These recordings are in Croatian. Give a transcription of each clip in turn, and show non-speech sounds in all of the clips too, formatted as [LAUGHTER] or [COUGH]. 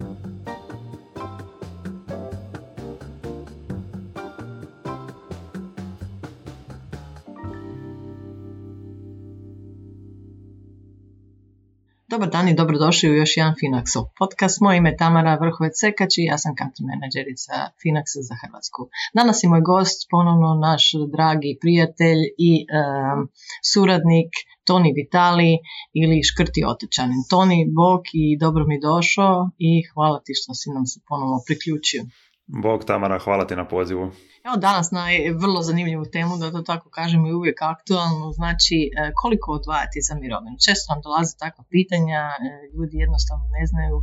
thank you Dobar dan i dobrodošli u još jedan Finaxov podcast. Moje ime je Tamara Vrhovec Sekač i ja sam country menadžerica Finaxa za Hrvatsku. Danas je moj gost ponovno naš dragi prijatelj i suradnik Toni Vitali ili Škrti Otečanin. Toni, bok i dobro mi došao i hvala ti što si nam se ponovno priključio. Bog Tamara, hvala ti na pozivu. Evo danas na vrlo zanimljivu temu, da to tako kažem i uvijek aktualno, znači e, koliko odvajati za mirovinu. Često nam dolaze takva pitanja, e, ljudi jednostavno ne znaju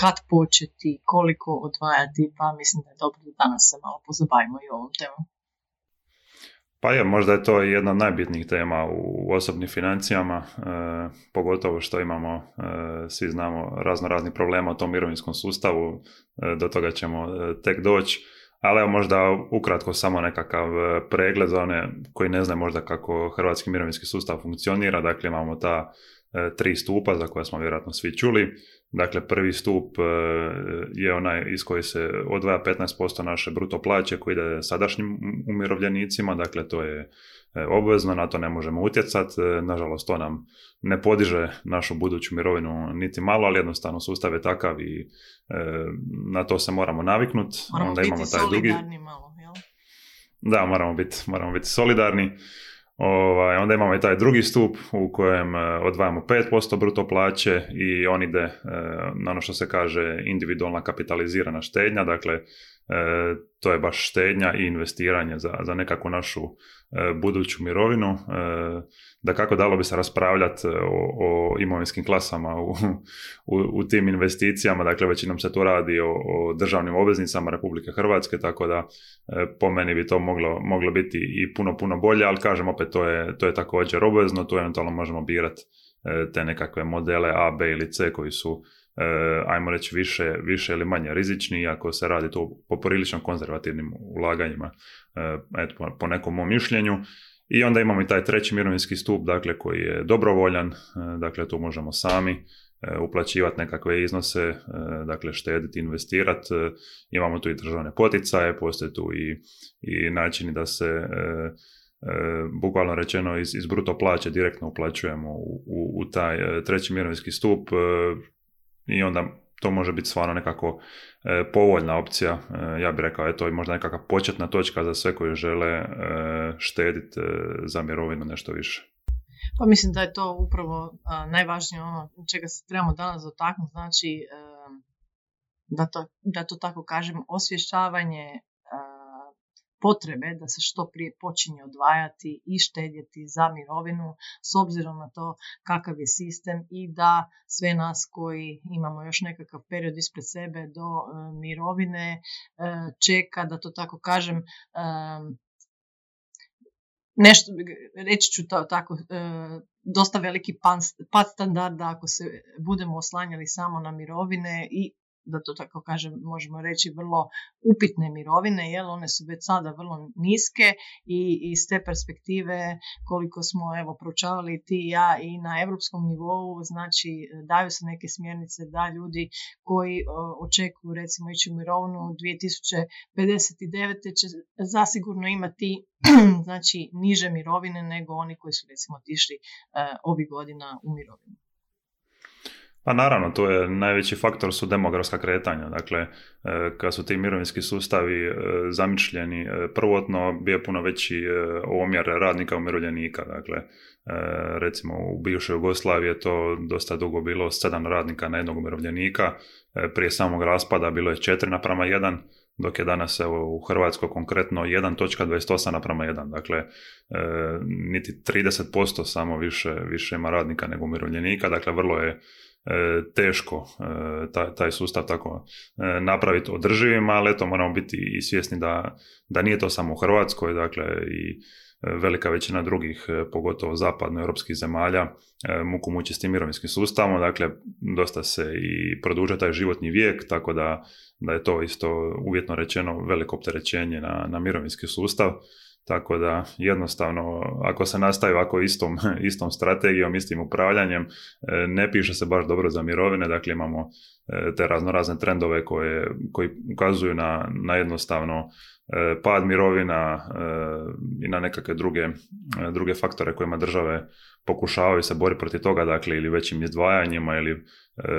kad početi, koliko odvajati, pa mislim da je dobro da danas se malo pozabavimo i ovom temom. Pa je, možda je to jedna od najbitnijih tema u osobnim financijama, e, pogotovo što imamo, e, svi znamo, razno razni problema u tom mirovinskom sustavu, e, do toga ćemo tek doći. Ali evo možda ukratko samo nekakav pregled za one koji ne znaju možda kako hrvatski mirovinski sustav funkcionira. Dakle, imamo ta tri stupa za koje smo vjerojatno svi čuli. Dakle, prvi stup e, je onaj iz koji se odvaja 15% naše bruto plaće koji ide sadašnjim umirovljenicima, dakle to je e, obvezno, na to ne možemo utjecati, e, nažalost to nam ne podiže našu buduću mirovinu niti malo, ali jednostavno sustav je takav i na to se moramo naviknuti. Moramo Onda biti imamo taj solidarni malo, jel? Da, moramo biti, moramo biti solidarni. Ovaj, onda imamo i taj drugi stup u kojem e, odvajamo 5% bruto plaće i on ide e, na ono što se kaže individualna kapitalizirana štednja, dakle e, to je baš štednja i investiranje za, za nekakvu našu buduću mirovinu. Da kako dalo bi se raspravljati o, o imovinskim klasama u, u, u, tim investicijama, dakle većinom se tu radi o, o državnim obveznicama Republike Hrvatske, tako da po meni bi to moglo, moglo biti i puno, puno bolje, ali kažem opet to je, to je također obvezno, tu eventualno možemo birati te nekakve modele A, B ili C koji su ajmo reći više, više ili manje rizični, ako se radi tu po prilično konzervativnim ulaganjima, eto, po nekom mom mišljenju. I onda imamo i taj treći mirovinski stup, dakle, koji je dobrovoljan, dakle, tu možemo sami uplaćivati nekakve iznose, dakle štediti, investirati. Imamo tu i državne poticaje, postoje tu i, i načini da se bukvalno rečeno iz, iz bruto plaće direktno uplaćujemo u, u, u taj treći mirovinski stup i onda to može biti stvarno nekako e, povoljna opcija. E, ja bih rekao, je to možda nekakva početna točka za sve koji žele e, štediti za mirovinu nešto više. Pa mislim da je to upravo najvažnije ono čega se trebamo danas dotaknuti, znači da to, da to tako kažem, osvješćavanje potrebe da se što prije počinje odvajati i štedjeti za mirovinu s obzirom na to kakav je sistem i da sve nas koji imamo još nekakav period ispred sebe do e, mirovine e, čeka, da to tako kažem, e, nešto, reći ću to tako, dosta veliki pad standarda ako se budemo oslanjali samo na mirovine i da to tako kažem, možemo reći vrlo upitne mirovine, jer one su već sada vrlo niske i iz te perspektive koliko smo evo proučavali ti i ja i na europskom nivou, znači daju se neke smjernice da ljudi koji očekuju recimo ići u mirovinu 2059. će zasigurno imati [CLEARS THROAT] znači niže mirovine nego oni koji su recimo otišli uh, ovih godina u mirovinu. Pa naravno, to je najveći faktor su demografska kretanja. Dakle, e, kad su ti mirovinski sustavi e, zamišljeni, e, prvotno bio puno veći omjer radnika umirovljenika. Dakle, recimo u bivšoj Jugoslaviji je to dosta dugo bilo sedam radnika na jednog umirovljenika. Prije samog raspada bilo je 4 naprama 1, dok je danas evo, u Hrvatskoj konkretno 1.28 naprama 1. Dakle, niti 30% samo više, više ima radnika nego umirovljenika. Dakle, vrlo je teško e, taj, taj sustav tako e, napraviti održivim, ali eto moramo biti i svjesni da, da nije to samo u Hrvatskoj, dakle i velika većina drugih, pogotovo zapadnoeuropskih zemalja, muku muči s tim mirovinskim sustavom, dakle dosta se i produža taj životni vijek, tako da, da je to isto uvjetno rečeno veliko opterećenje na, na mirovinski sustav. Tako da jednostavno ako se nastavi ovako istom, [LAUGHS] istom strategijom, istim upravljanjem, ne piše se baš dobro za mirovine, dakle imamo te raznorazne trendove koje, koji ukazuju na, na jednostavno pad mirovina i na nekakve druge, druge faktore kojima države pokušavaju se boriti protiv toga, dakle ili većim izdvajanjima ili e,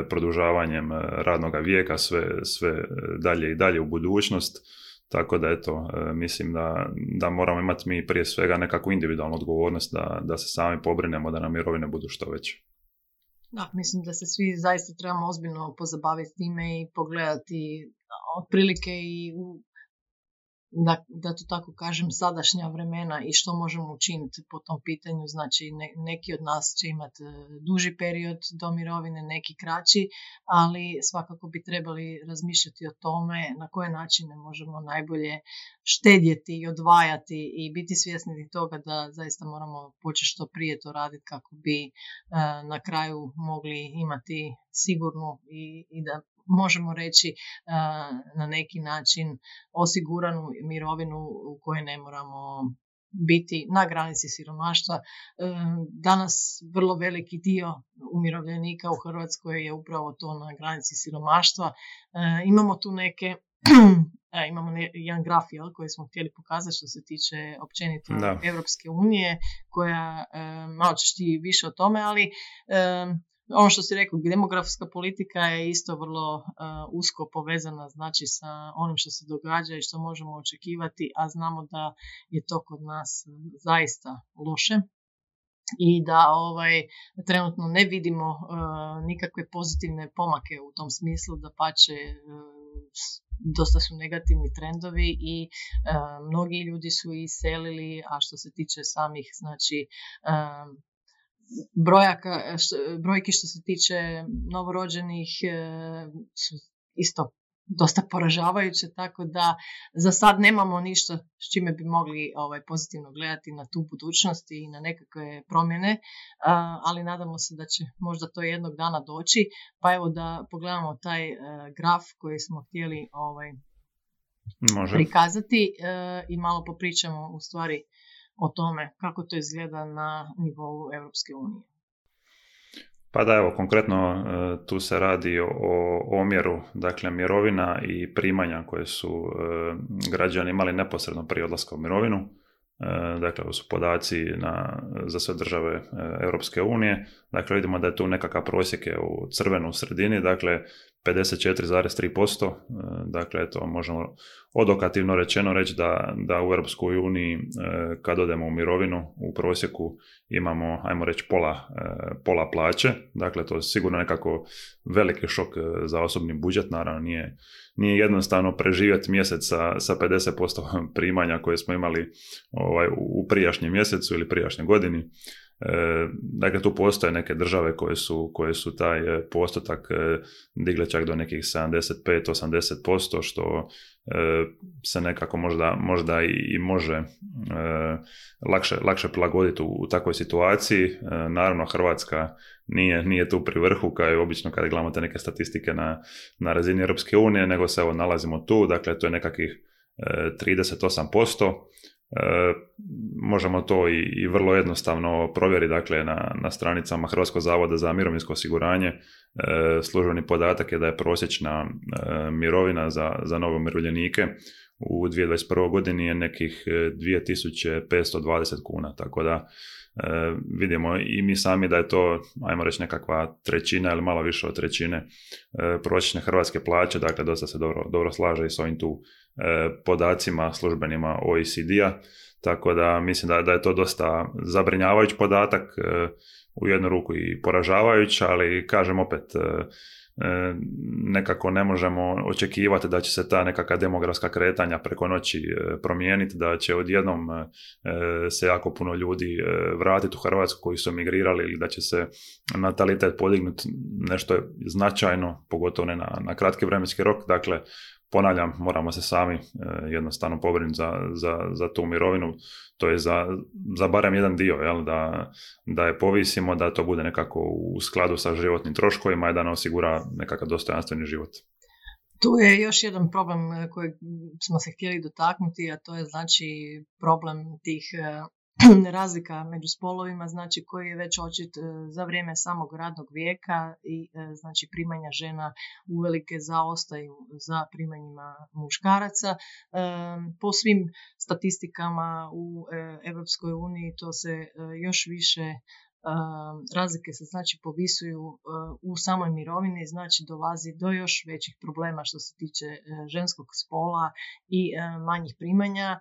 produžavanjem e, radnog vijeka sve, sve dalje i dalje u budućnost. Tako da eto, e, mislim da, da moramo imati mi prije svega nekakvu individualnu odgovornost da, da se sami pobrinemo da nam mirovine budu što veće. Da, mislim da se svi zaista trebamo ozbiljno pozabaviti time i pogledati otprilike i u da, da to tako kažem, sadašnja vremena i što možemo učiniti po tom pitanju. Znači, neki od nas će imati e, duži period do mirovine, neki kraći, ali svakako bi trebali razmišljati o tome na koje načine možemo najbolje štedjeti i odvajati i biti svjesni toga da zaista moramo početi što prije to raditi kako bi e, na kraju mogli imati sigurnu i, i da možemo reći e, na neki način osiguranu mirovinu u kojoj ne moramo biti na granici siromaštva. E, danas vrlo veliki dio umirovljenika u Hrvatskoj je upravo to na granici siromaštva. E, imamo tu neke [CLEARS THROAT] imamo jedan graf koji smo htjeli pokazati što se tiče općenito da. Europske unije koja, malo ćeš ti više o tome, ali ono što si rekao, demografska politika je isto vrlo uh, usko povezana znači sa onim što se događa i što možemo očekivati, a znamo da je to kod nas zaista loše i da ovaj trenutno ne vidimo uh, nikakve pozitivne pomake u tom smislu da pače uh, dosta su negativni trendovi i mnogi ljudi su iselili a što se tiče samih znači brojaka, e, brojki što se tiče novorođenih e, su isto dosta poražavajuće, tako da za sad nemamo ništa s čime bi mogli ovaj, pozitivno gledati na tu budućnost i na nekakve promjene, ali nadamo se da će možda to jednog dana doći. Pa evo da pogledamo taj e, graf koji smo htjeli ovaj, Može. prikazati i malo popričamo u stvari o tome kako to izgleda na nivou Europske unije. Pa da, evo, konkretno e, tu se radi o omjeru, dakle, mirovina i primanja koje su e, građani imali neposredno prije odlaska u mirovinu. E, dakle, ovo su podaci na, za sve države Europske unije. Dakle, vidimo da je tu nekakav prosjek u crvenu sredini, dakle, 54,3%. E, dakle, eto, možemo odokativno rečeno reći da, da u Europskoj uniji e, kad odemo u mirovinu u prosjeku imamo, ajmo reći, pola, e, pola plaće. Dakle, to je sigurno nekako veliki šok za osobni budžet. Naravno, nije, nije jednostavno preživjeti mjesec sa, sa 50% [LAUGHS] primanja koje smo imali ovaj, u prijašnjem mjesecu ili prijašnjoj godini. E, dakle, tu postoje neke države koje su, koje su taj e, postotak e, digle čak do nekih 75-80%, što se nekako možda, možda i, može lakše, lakše prilagoditi u, takvoj situaciji. Naravno, Hrvatska nije, nije tu pri vrhu, kao i obično kada gledamo te neke statistike na, na razini Europske unije, nego se evo nalazimo tu, dakle, to je nekakvih 38%. E, možemo to i, i vrlo jednostavno provjeriti dakle, na, na stranicama Hrvatskog zavoda za mirovinsko osiguranje. E, službeni podatak je da je prosječna e, mirovina za, za nove umirovljenike u 2021. godini je nekih 2520 kuna, tako da vidimo i mi sami da je to, ajmo reći, nekakva trećina ili malo više od trećine prosječne hrvatske plaće, dakle dosta se dobro, dobro slaže i s ovim tu E, podacima službenima OECD-a, tako da mislim da, da je to dosta zabrinjavajući podatak, e, u jednu ruku i poražavajući, ali kažem opet, e, nekako ne možemo očekivati da će se ta nekakva demografska kretanja preko noći promijeniti, da će odjednom se jako puno ljudi vratiti u Hrvatsku koji su emigrirali ili da će se natalitet podignuti nešto značajno, pogotovo ne na, na kratki vremenski rok. Dakle, ponavljam, moramo se sami e, jednostavno pobrinuti za, za, za tu mirovinu, to je za, za barem jedan dio, jel, da, da je povisimo, da to bude nekako u skladu sa životnim troškovima i da nam osigura nekakav dostojanstveni život. Tu je još jedan problem koji smo se htjeli dotaknuti, a to je znači problem tih [CLEARS THROAT] razlika među spolovima, znači koji je već očit e, za vrijeme samog radnog vijeka i e, znači primanja žena uvelike zaostaju za primanjima muškaraca. E, po svim statistikama u Europskoj uniji to se još više razlike se znači povisuju u samoj mirovini, znači dolazi do još većih problema što se tiče e, ženskog spola i e, manjih primanja. E,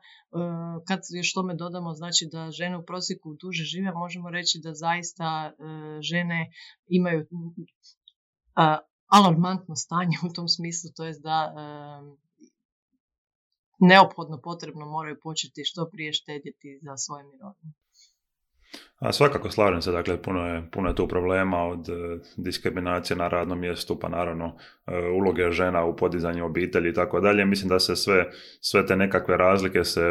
kad još tome dodamo znači da žene u prosjeku duže žive, možemo reći da zaista žene imaju alarmantno stanje u tom smislu, to je da neophodno potrebno moraju početi što prije štedjeti za svoje mirovine. A svakako slažem se, dakle puno je, puno je tu problema od e, diskriminacije na radnom mjestu, pa naravno e, uloge žena u podizanju obitelji i tako dalje. Mislim da se sve, sve te nekakve razlike se,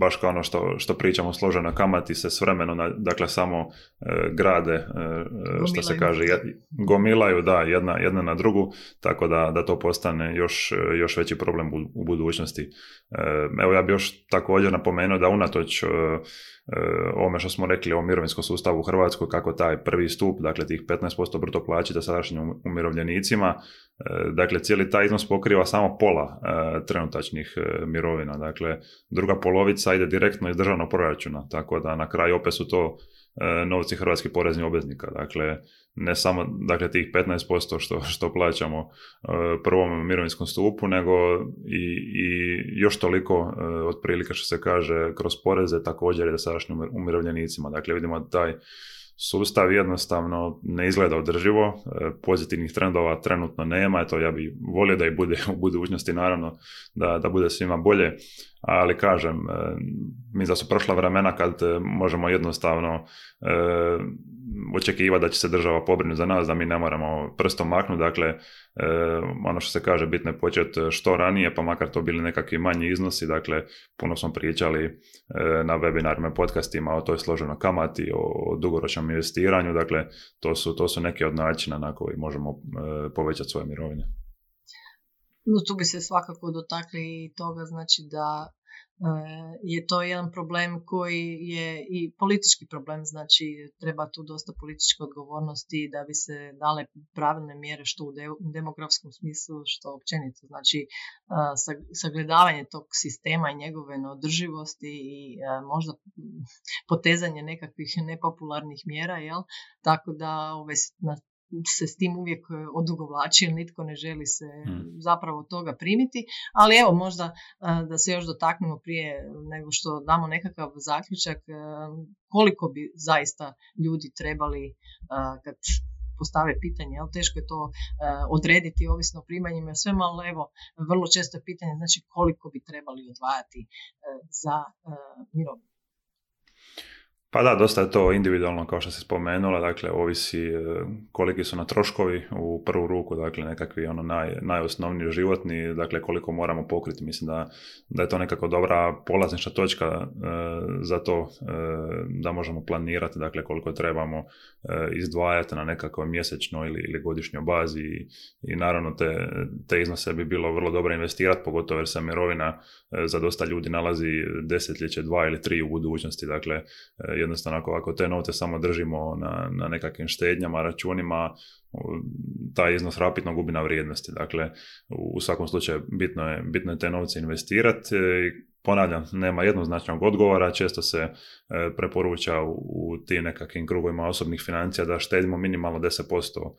baš kao ono što, što pričamo složeno kamati, se s vremenom, dakle samo e, grade, što se kaže, gomilaju, da, jedna, jedna na drugu, tako da, da to postane još, još veći problem u, u budućnosti. Evo ja bi još također napomenuo da unatoč ovome što smo rekli o mirovinskom sustavu u Hrvatskoj, kako taj prvi stup, dakle tih 15% bruto plaće da sadašnjim umirovljenicima, e, dakle cijeli taj iznos pokriva samo pola e, trenutačnih e, mirovina, dakle druga polovica ide direktno iz državnog proračuna, tako da na kraju opet su to novci hrvatskih poreznih obveznika, dakle ne samo dakle tih 15% što, što plaćamo uh, prvom mirovinskom stupu, nego i, i još toliko uh, otprilike što se kaže kroz poreze također je sadašnjim umirovljenicima. Dakle, vidimo da taj sustav jednostavno ne izgleda održivo, uh, pozitivnih trendova trenutno nema, eto ja bih volio da i bude u budućnosti naravno da, da bude svima bolje, ali kažem, mi da su prošla vremena kad možemo jednostavno očekivati da će se država pobrinuti za nas, da mi ne moramo prstom maknuti, dakle, e, ono što se kaže, bitno je početi što ranije, pa makar to bili nekakvi manji iznosi, dakle, puno smo pričali e, na webinarima, podcastima o toj složenoj kamati, o, dugoročnom investiranju, dakle, to su, to su neke od načina na koji možemo e, povećati svoje mirovine. No, tu bi se svakako dotakli i toga, znači da je to jedan problem koji je i politički problem, znači treba tu dosta političke odgovornosti da bi se dale pravilne mjere što u demografskom smislu, što općenito, znači e, sagledavanje tog sistema i njegove neodrživosti i e, možda potezanje nekakvih nepopularnih mjera, jel? tako da na se s tim uvijek e, odugovlači jer nitko ne želi se hmm. zapravo toga primiti. Ali evo možda e, da se još dotaknemo prije nego što damo nekakav zaključak e, koliko bi zaista ljudi trebali kad postave pitanje, ali teško je to odrediti ovisno o primanjima sve malo, evo, vrlo često je pitanje znači koliko bi trebali odvajati za mirovinu. Pa da, dosta je to individualno kao što se spomenula, dakle ovisi e, koliki su na troškovi u prvu ruku, dakle nekakvi ono naj, najosnovniji životni, dakle koliko moramo pokriti, mislim da, da je to nekako dobra polaznička točka e, za to e, da možemo planirati, dakle koliko trebamo izdvajati na nekakvoj mjesečnoj ili, ili godišnjoj bazi. I, i naravno te, te iznose bi bilo vrlo dobro investirati, pogotovo jer se mirovina za dosta ljudi nalazi desetljeće, dva ili tri u budućnosti, dakle jednostavno ako, ako te novce samo držimo na, na nekakvim štednjama, računima, taj iznos rapidno gubi na vrijednosti. Dakle, u svakom slučaju bitno je, bitno je te novce investirati. Ponavljam, nema jednoznačnog odgovora, često se e, preporuča u, u tim nekakvim krugovima osobnih financija da štedimo minimalno 10% e,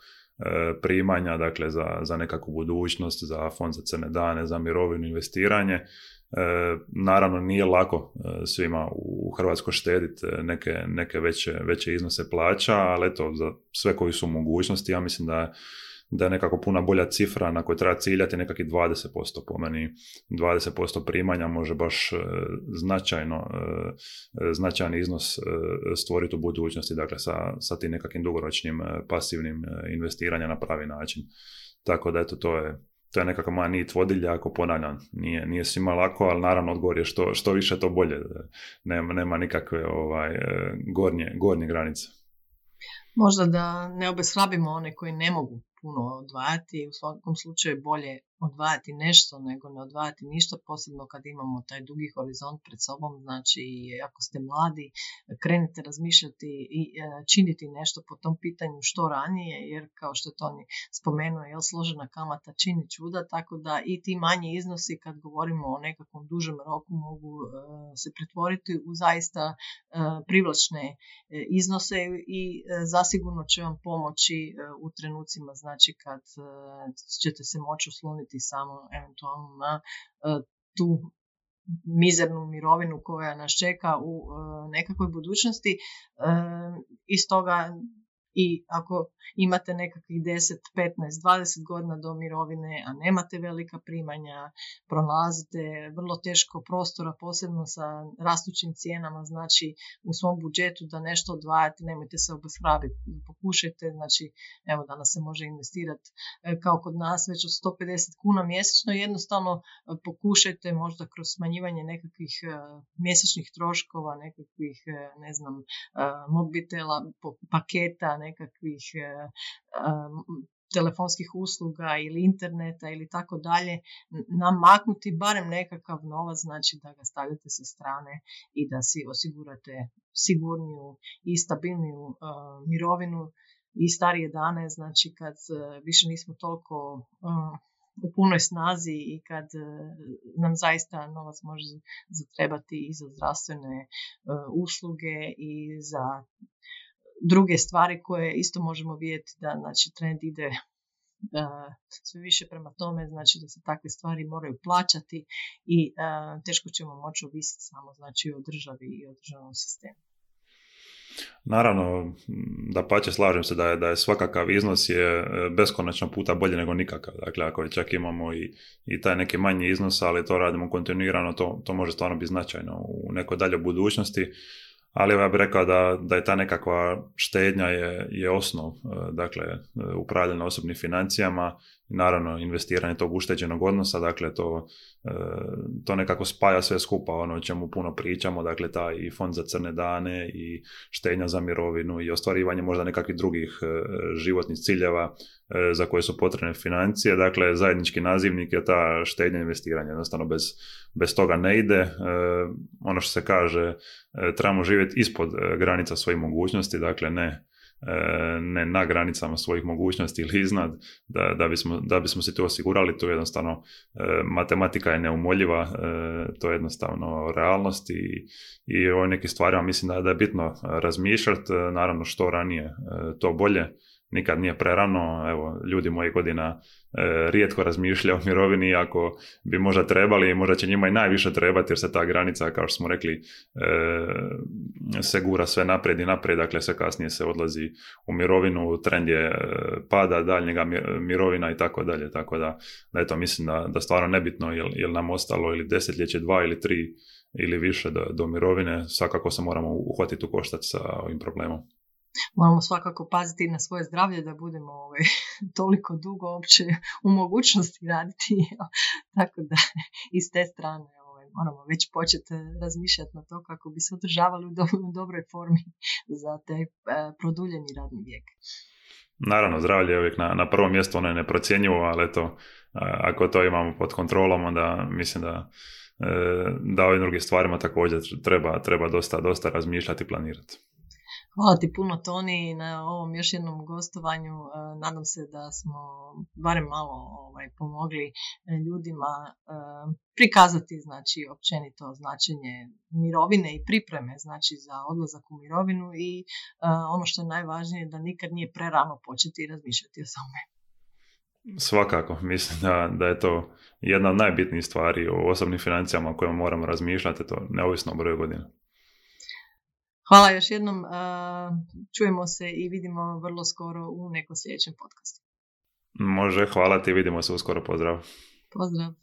primanja, dakle za, za nekakvu budućnost, za fond za crne dane, za mirovinu, investiranje. E, naravno nije lako e, svima u Hrvatskoj štediti e, neke, neke veće, veće iznose plaća, ali eto, za sve koji su mogućnosti, ja mislim da da je nekako puna bolja cifra na kojoj treba ciljati nekakvih 20% po meni 20% primanja može baš značajno značajan iznos stvoriti u budućnosti dakle sa, sa tim nekakvim dugoročnim pasivnim investiranjem na pravi način. Tako da eto to je to je nekako moja nit vodilja, ako ponavljam, nije, nije svima lako, ali naravno odgovor je što, što više to bolje, nema, nema nikakve ovaj, gornje, gornje granice. Možda da ne obeshrabimo one koji ne mogu puno odvajati, u svakom slučaju bolje odvajati nešto nego ne odvajati ništa, posebno kad imamo taj dugi horizont pred sobom, znači ako ste mladi, krenite razmišljati i e, činiti nešto po tom pitanju što ranije, jer kao što je Toni spomenuo, je složena kamata čini čuda, tako da i ti manji iznosi kad govorimo o nekakvom dužem roku mogu e, se pretvoriti u zaista e, privlačne iznose i zasigurno će vam pomoći u trenucima znači kad ćete se moći osloniti samo eventualno na e, tu mizernu mirovinu koja nas čeka u e, nekakvoj budućnosti. E, iz toga i ako imate nekakvih 10, 15, 20 godina do mirovine, a nemate velika primanja, pronalazite vrlo teško prostora, posebno sa rastućim cijenama, znači u svom budžetu da nešto odvajate, nemojte se obeshrabiti, pokušajte, znači evo danas se može investirati e, kao kod nas već od 150 kuna mjesečno, jednostavno e, pokušajte možda kroz smanjivanje nekakvih e, mjesečnih troškova, nekakvih, ne znam, mobitela, paketa, nekakvih e, telefonskih usluga ili interneta ili tako dalje, namaknuti barem nekakav novac, znači da ga stavite sa strane i da si osigurate sigurniju i stabilniju e, mirovinu i starije dane, znači kad e, više nismo toliko u punoj snazi i kad nam zaista novac može zatrebati i za zdravstvene usluge i za druge stvari koje isto možemo vidjeti da znači, trend ide uh, sve više prema tome, znači da se takve stvari moraju plaćati i uh, teško ćemo moći ovisiti samo znači, o državi i o državnom sistemu. Naravno, da pače slažem se da je, da je svakakav iznos je e, beskonačno puta bolje nego nikakav. Dakle, ako čak imamo i, i taj neki manji iznos, ali to radimo kontinuirano, to, to može stvarno biti značajno u nekoj dalje budućnosti ali ja bih rekao da, da je ta nekakva štednja je, je osnov, e, dakle, e, upravljanje osobnim financijama naravno investiranje tog ušteđenog odnosa, dakle to, e, to nekako spaja sve skupa, ono o čemu puno pričamo, dakle taj i fond za crne dane i štenja za mirovinu i ostvarivanje možda nekakvih drugih e, životnih ciljeva e, za koje su potrebne financije, dakle zajednički nazivnik je ta štednja investiranja, jednostavno bez, bez toga ne ide, ono što se kaže, trebamo živjeti ispod granica svojih mogućnosti, dakle ne ne na granicama svojih mogućnosti ili iznad, da, da, bismo, da bismo se to osigurali, to je jednostavno, e, matematika je neumoljiva, e, to je jednostavno realnost i, i o nekim stvarima mislim da, da je bitno razmišljati, naravno što ranije to bolje, nikad nije prerano, evo, ljudi mojih godina e, rijetko razmišljaju o mirovini, ako bi možda trebali, možda će njima i najviše trebati, jer se ta granica, kao što smo rekli, e, se gura sve naprijed i naprijed, dakle sve kasnije se odlazi u mirovinu, trend je e, pada daljnjega mirovina i tako dalje, tako da, da eto, mislim da, da stvarno nebitno je li nam ostalo ili desetljeće, dva ili tri ili više do, do mirovine, svakako se moramo uhvatiti u koštac sa ovim problemom moramo svakako paziti na svoje zdravlje da budemo ovaj, [LAUGHS] toliko dugo uopće u mogućnosti raditi. [LAUGHS] Tako da [LAUGHS] iz te strane ovaj, moramo već početi razmišljati na to kako bi se održavali u, dobroj formi za taj e, produljeni radni vijek. Naravno, zdravlje je uvijek na, na prvom mjestu, ono je neprocjenjivo, ali eto, ako to imamo pod kontrolom, onda mislim da, e, da ovim drugim stvarima također treba, treba dosta, dosta razmišljati i planirati. Hvala ti puno Toni na ovom još jednom gostovanju. E, nadam se da smo barem malo ovaj, pomogli e, ljudima e, prikazati znači općenito značenje mirovine i pripreme znači za odlazak u mirovinu i ono što je najvažnije da nikad nije prerano početi razmišljati o tome. Svakako, mislim da, da je to jedna od najbitnijih stvari o osobnim financijama o kojima moramo razmišljati, to neovisno o broju godina. Hvala još jednom. Čujemo se i vidimo vrlo skoro u nekom sljedećem podcastu. Može, hvala ti, vidimo se uskoro, pozdrav. Pozdrav.